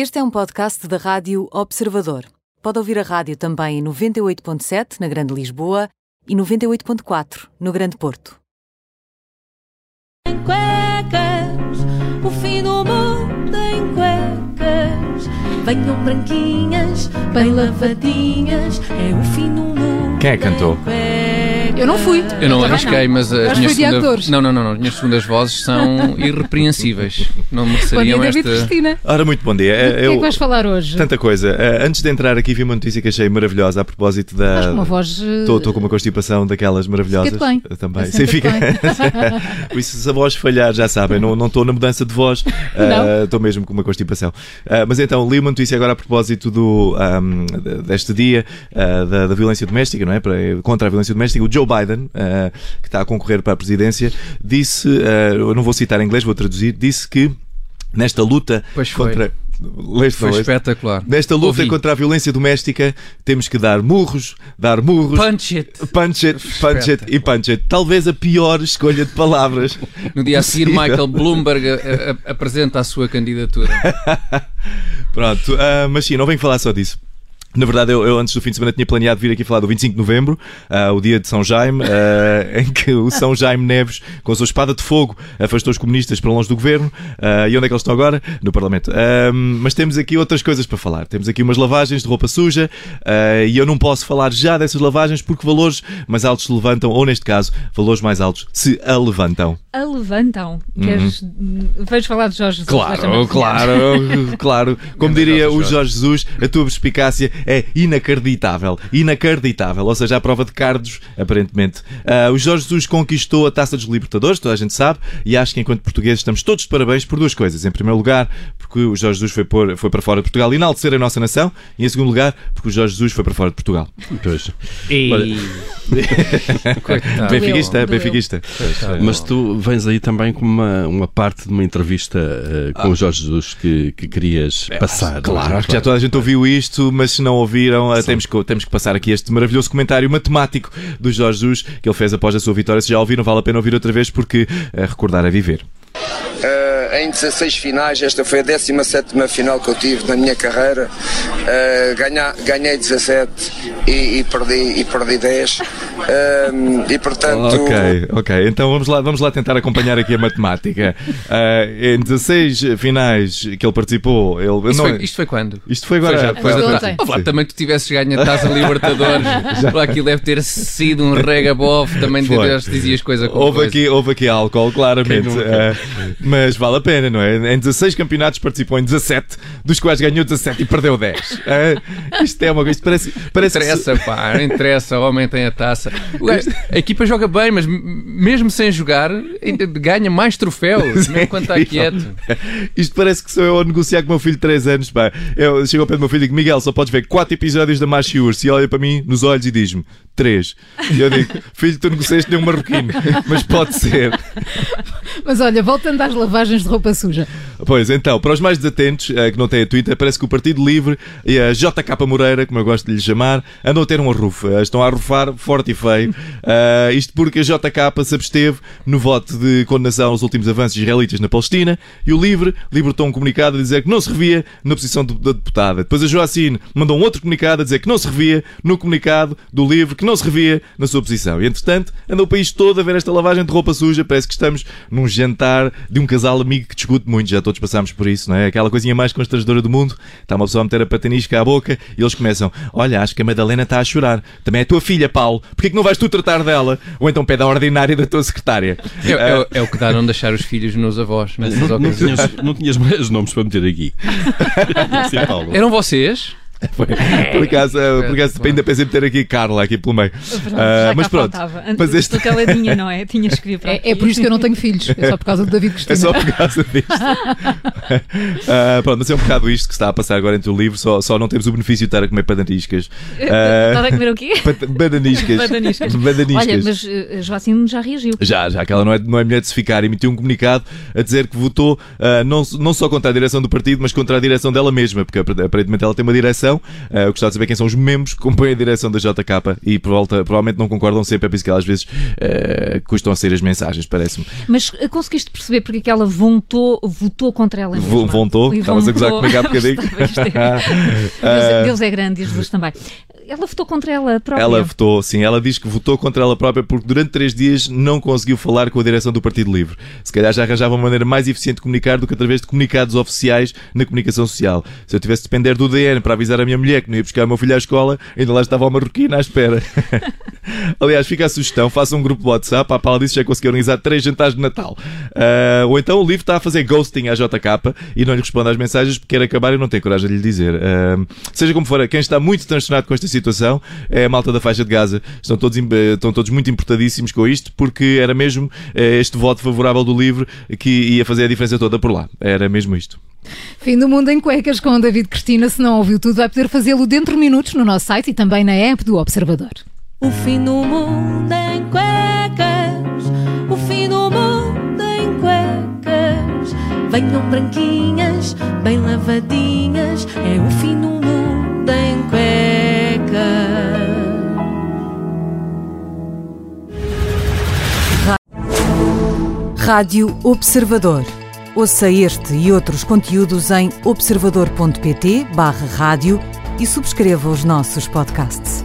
Este é um podcast da Rádio Observador. Pode ouvir a rádio também em 98.7 na Grande Lisboa e 98.4 no Grande Porto. Em cuecas, o fim do mundo em cuecas. Venham branquinhas, bem lavadinhas, é o fim do mundo. Quem é que cantou? Eu não fui. Eu não arrisquei, mas as Mas minhas foi de segunda... atores. não, não, não, não, as minhas segundas vozes são irrepreensíveis. Não Bom dia, mereceriam David esta. Cristina. Ora, muito bom dia. O que é que Eu- vais falar hoje? Tanta coisa. Eh, antes de entrar aqui, vi uma notícia que achei maravilhosa a propósito da. Estás com uma voz. eh, Estou com uma constipação daquelas maravilhosas. Fica-te bem. Eu Também. Sim, fica. Por isso, se a voz falhar, já sabem, não não estou na mudança de voz, Não. eh, estou mesmo com uma constipação. Eh, mas então, li uma notícia agora a propósito do, de- deste dia da, da violência doméstica, não é? Para- contra a violência doméstica. O Joe Biden, ah, que está a concorrer para a presidência, disse, ah, eu não vou citar em inglês, vou traduzir, disse que nesta luta contra. Leste, Foi espetacular. Nesta luta Ouvi. contra a violência doméstica, temos que dar murros, dar murros, Punch it! punch it, punch it e punch it. Talvez a pior escolha de palavras. No dia a seguir. Michael Bloomberg a- a- apresenta a sua candidatura. Pronto, ah, mas sim, não venho falar só disso. Na verdade, eu, eu antes do fim de semana tinha planeado vir aqui falar do 25 de novembro, ah, o dia de São Jaime, ah, em que o São Jaime Neves, com a sua espada de fogo, afastou os comunistas para longe do governo. Ah, e onde é que eles estão agora? No Parlamento. Mas temos aqui outras coisas para falar. Temos aqui umas lavagens de roupa suja e eu não posso falar já dessas lavagens porque valores mais altos se levantam, ou neste caso, valores mais altos se a levantam. A levantam. Queres. Vais falar de Jorge Jesus? Claro, claro, claro. Como diria o Jorge Jesus, a tua perspicácia é inacreditável. Inacreditável. Ou seja, a prova de cardos, aparentemente. Ah, o Jorge Jesus conquistou a taça dos Libertadores, toda a gente sabe, e acho que enquanto portugueses estamos todos de parabéns por duas coisas. Em primeiro lugar, porque o Jorge Jesus foi, pôr- foi para fora de Portugal enaltecer a nossa nação, e em segundo lugar, porque o Jorge Jesus foi para fora de Portugal. Pois. E... Benfiquista, doeu. benfiquista. Mas tu vens aí também com uma, uma parte de uma entrevista eh, com o Jorge Jesus que, que querias passar. Claro, não é? acho que já toda a gente ouviu isto, mas se não ouviram, eh, temos que, temos que passar aqui este maravilhoso comentário matemático do Jorge Jesus que ele fez após a sua vitória. Se já ouviram, vale a pena ouvir outra vez porque eh, recordar é viver. Uh, em 16 finais, esta foi a 17 final que eu tive na minha carreira. Uh, ganha- ganhei 17 e, e perdi, e perdi 10. Um, e portanto. Ok, ok. Então vamos lá, vamos lá tentar acompanhar aqui a matemática. Eh, em 16 finais que ele participou, ele. Isto, não, foi, isto foi quando? isto foi agora. Foi já Foi. Flá, também tu tivesses ganho a taça Libertadores. Lá aquilo deve ter sido um regabof. Também dizias coisa com Houve coisa. aqui, houve aqui álcool, claramente. Eh, mas vale a pena, não é? Em 16 campeonatos participou em 17, dos quais ganhou 17 e perdeu 10. Eh, isto é uma coisa. Parece, parece que Interessa, pá, não interessa, homem tem a taça. A equipa joga bem, mas mesmo sem jogar, ganha mais troféus, mesmo quando está quieto. Isto parece que sou eu a negociar com o meu filho de 3 anos. Pá. Eu chego ao pé do meu filho e digo: Miguel, só podes ver 4 episódios da Machi Urso. E olha para mim nos olhos e diz-me: 3. E eu digo: Filho, tu negociaste nem um marroquino, mas pode ser. Mas olha, voltando às lavagens de roupa suja. Pois então, para os mais desatentos eh, que não têm a Twitter, parece que o Partido Livre e a JK Moreira, como eu gosto de lhe chamar, andam a ter um arrufo. Eh, Estão a arrufar forte e feio. Eh, isto porque a JK se absteve no voto de condenação aos últimos avanços israelitas na Palestina e o Livre libertou um comunicado a dizer que não se revia na posição da deputada. Depois a Joacine mandou um outro comunicado a dizer que não se revia no comunicado do Livre, que não se revia na sua posição. E entretanto, anda o país todo a ver esta lavagem de roupa suja. Parece que estamos num jantar de um casal amigo que discute muito. Já todos passámos por isso, não é? Aquela coisinha mais constrangedora do mundo. Está uma pessoa a meter a patanisca à boca e eles começam: Olha, acho que a Madalena está a chorar. Também é a tua filha, Paulo. Porquê que não vais tu tratar dela? Ou então pede a ordinária da tua secretária. É, é o- é o que dá não deixar os filhos nos avós nessas Não, não, ocasiões. tinhas, não tinhas mais nomes para meter aqui. Sim, Paulo. Eram vocês? Foi. Por acaso, eh, por acaso ainda pensei em meter aqui Carla aqui pelo meio. Ah, Já mas cá pronto. faltava. Mas Mas este- caladinha, não é? Tinhas que vir para É, é por isso que eu não tenho filhos. É só por causa do David Cristina. É só por causa disto. Ah, pronto, mas é um bocado isto que está a passar agora entre o livro, só, só não temos o benefício de estar a comer padaniscas. Ah, Estás a comer o quê? Badaniscas. Badaniscas. Olha, mas uh, Joacine já reagiu. Já, já que ela não é, não é mulher de se ficar, emitiu um comunicado a dizer que votou ah, não, não só contra a direção do partido, mas contra a direção dela mesma, porque apar- aparentemente ela tem uma direção direção. Uh, eu gostava de saber quem são os membros que compõem a direção da JK e volta, provavelmente não concordam sempre, é por isso que às vezes uh, custam a sair as mensagens, parece-me. Mas uh, conseguiste perceber porque é que ela votou, votou contra ela mesma? Votou? Estavas a gozar comigo há bocadinho. Deus, Deus é grande e Jesus também. Ela votou contra ela própria. Ela votou, sim. Ela diz que votou contra ela própria porque durante três dias não conseguiu falar com a direção do Partido Livre. Se calhar já arranjava uma maneira mais eficiente de comunicar do que através de comunicados oficiais na comunicação social. Se eu tivesse de depender do DN para avisar a minha mulher que não ia buscar o meu filho à escola, ainda lá estava o marroquino à espera. Aliás, fica a sugestão, faça um grupo de WhatsApp. A Paula disse que já conseguiu organizar três jantares de Natal. Uh, ou então o livro está a fazer ghosting à JK e não lhe responde às mensagens porque quer acabar e não tem coragem de lhe dizer. Uh, seja como for, quem está muito transtornado com esta situação é a malta da faixa de Gaza. Estão todos, estão todos muito importadíssimos com isto porque era mesmo eh, este voto favorável do livro que ia fazer a diferença toda por lá. Era mesmo isto. Fim do Mundo em Cuecas com David Cristina. Se não ouviu tudo, vai poder fazê-lo dentro de minutos no nosso site e também na app do Observador. O fim do mundo em cuecas, o fim do mundo em cuecas. Venham branquinhas, bem lavadinhas, é o fim do mundo em cuecas. Rádio Observador. Ouça este e outros conteúdos em observador.pt/barra rádio e subscreva os nossos podcasts.